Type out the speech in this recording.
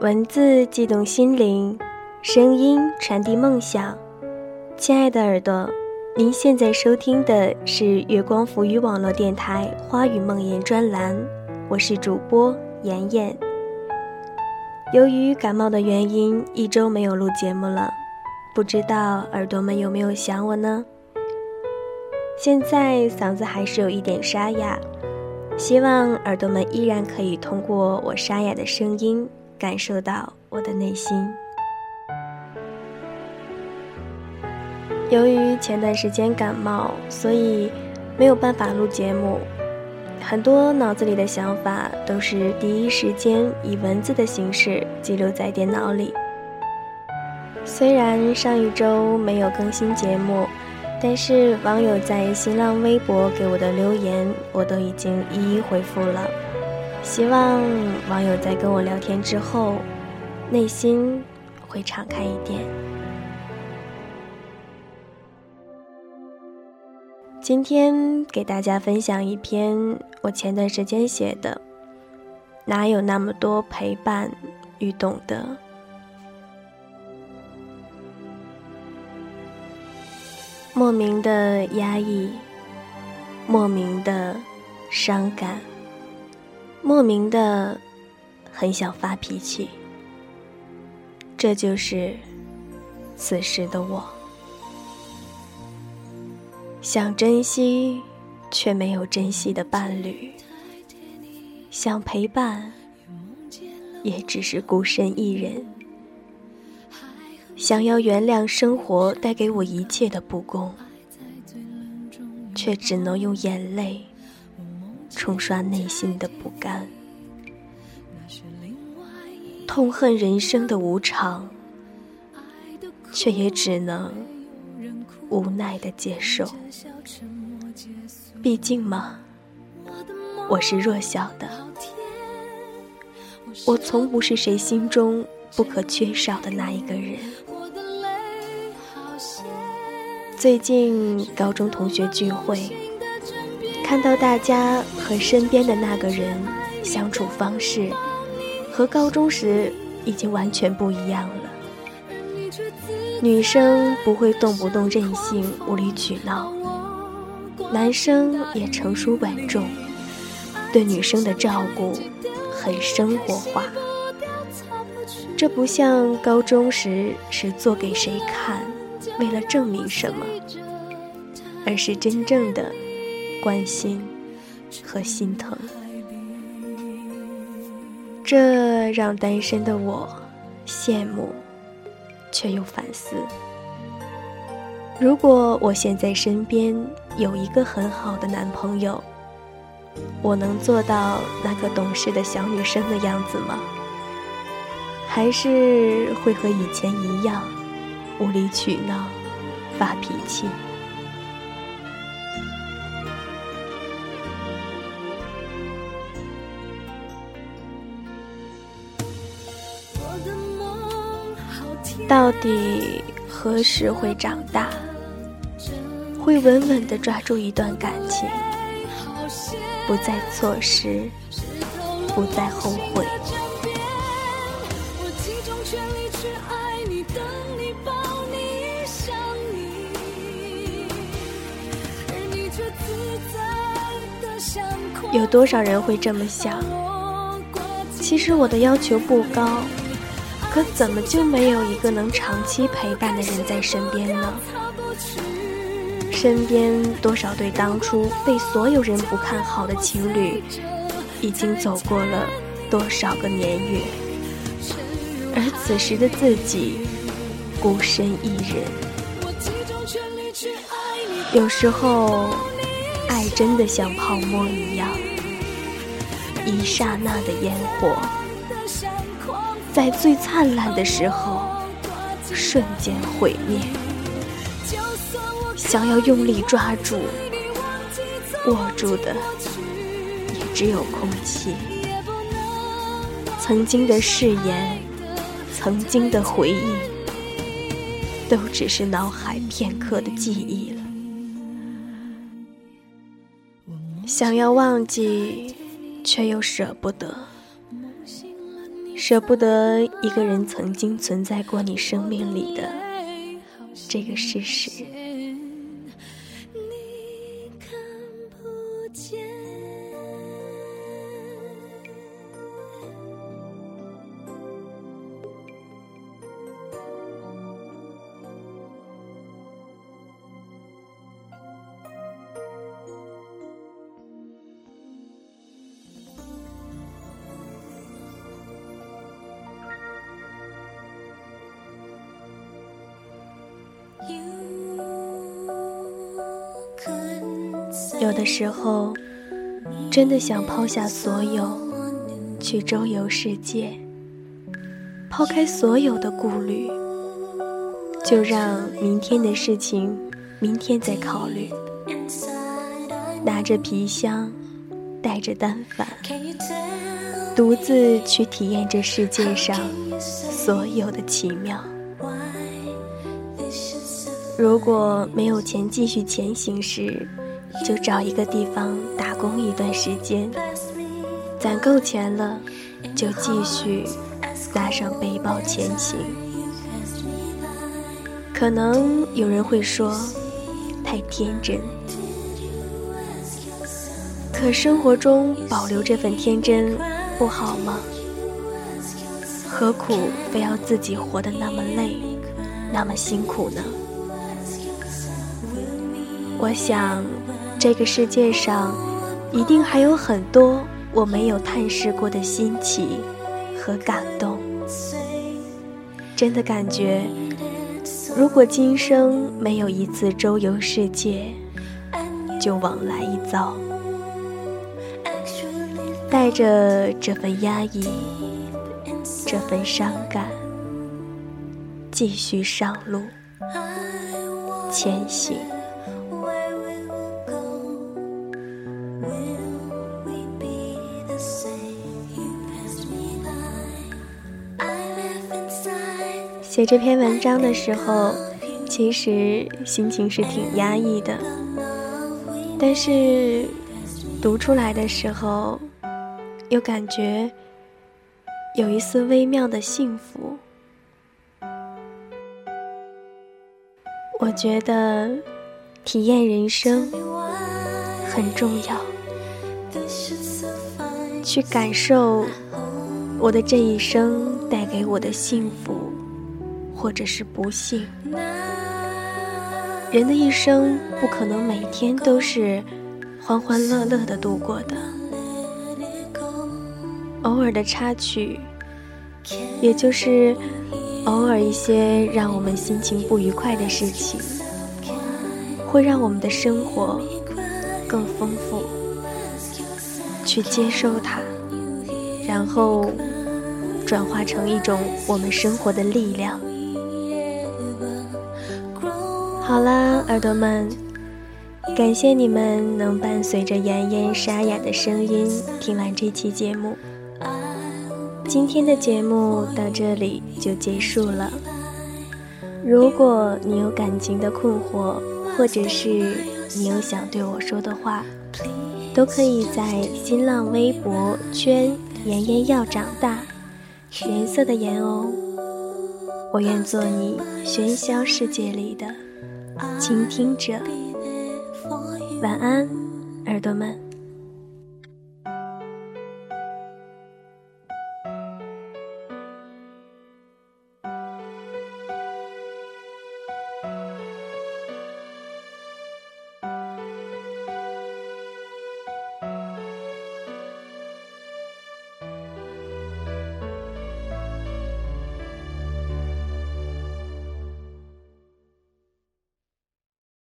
文字悸动心灵，声音传递梦想。亲爱的耳朵，您现在收听的是月光浮语网络电台《花语梦言》专栏，我是主播妍妍。由于感冒的原因，一周没有录节目了，不知道耳朵们有没有想我呢？现在嗓子还是有一点沙哑，希望耳朵们依然可以通过我沙哑的声音。感受到我的内心。由于前段时间感冒，所以没有办法录节目，很多脑子里的想法都是第一时间以文字的形式记录在电脑里。虽然上一周没有更新节目，但是网友在新浪微博给我的留言，我都已经一一回复了。希望网友在跟我聊天之后，内心会敞开一点。今天给大家分享一篇我前段时间写的，哪有那么多陪伴与懂得？莫名的压抑，莫名的伤感。莫名的很想发脾气，这就是此时的我。想珍惜却没有珍惜的伴侣，想陪伴也只是孤身一人。想要原谅生活带给我一切的不公，却只能用眼泪。冲刷内心的不甘，痛恨人生的无常，却也只能无奈的接受。毕竟嘛，我是弱小的，我从不是谁心中不可缺少的那一个人。最近高中同学聚会。看到大家和身边的那个人相处方式，和高中时已经完全不一样了。女生不会动不动任性、无理取闹，男生也成熟稳重，对女生的照顾很生活化。这不像高中时是做给谁看，为了证明什么，而是真正的。关心和心疼，这让单身的我羡慕，却又反思。如果我现在身边有一个很好的男朋友，我能做到那个懂事的小女生的样子吗？还是会和以前一样，无理取闹，发脾气？到底何时会长大？会稳稳的抓住一段感情，不再错失，不再后悔。有多少人会这么想？其实我的要求不高。可怎么就没有一个能长期陪伴的人在身边呢？身边多少对当初被所有人不看好的情侣，已经走过了多少个年月，而此时的自己孤身一人。有时候，爱真的像泡沫一样，一刹那的烟火。在最灿烂的时候，瞬间毁灭。想要用力抓住，握住的也只有空气。曾经的誓言，曾经的回忆，都只是脑海片刻的记忆了。想要忘记，却又舍不得。舍不得一个人曾经存在过你生命里的这个事实。有的时候，真的想抛下所有，去周游世界，抛开所有的顾虑，就让明天的事情明天再考虑。拿着皮箱，带着单反，独自去体验这世界上所有的奇妙。如果没有钱继续前行时，就找一个地方打工一段时间，攒够钱了，就继续拉上背包前行。可能有人会说，太天真。可生活中保留这份天真，不好吗？何苦非要自己活得那么累，那么辛苦呢？我想，这个世界上一定还有很多我没有探视过的新奇和感动。真的感觉，如果今生没有一次周游世界，就枉来一遭。带着这份压抑，这份伤感，继续上路，前行。写这篇文章的时候，其实心情是挺压抑的，但是读出来的时候，又感觉有一丝微妙的幸福。我觉得体验人生很重要，去感受我的这一生带给我的幸福。或者是不幸，人的一生不可能每天都是欢欢乐乐的度过的，偶尔的插曲，也就是偶尔一些让我们心情不愉快的事情，会让我们的生活更丰富。去接受它，然后转化成一种我们生活的力量。好啦，耳朵们，感谢你们能伴随着妍妍沙哑的声音听完这期节目。今天的节目到这里就结束了。如果你有感情的困惑，或者是你有想对我说的话，都可以在新浪微博圈“妍妍要长大”，颜色的颜哦。我愿做你喧嚣世界里的。倾听者，晚安，耳朵们。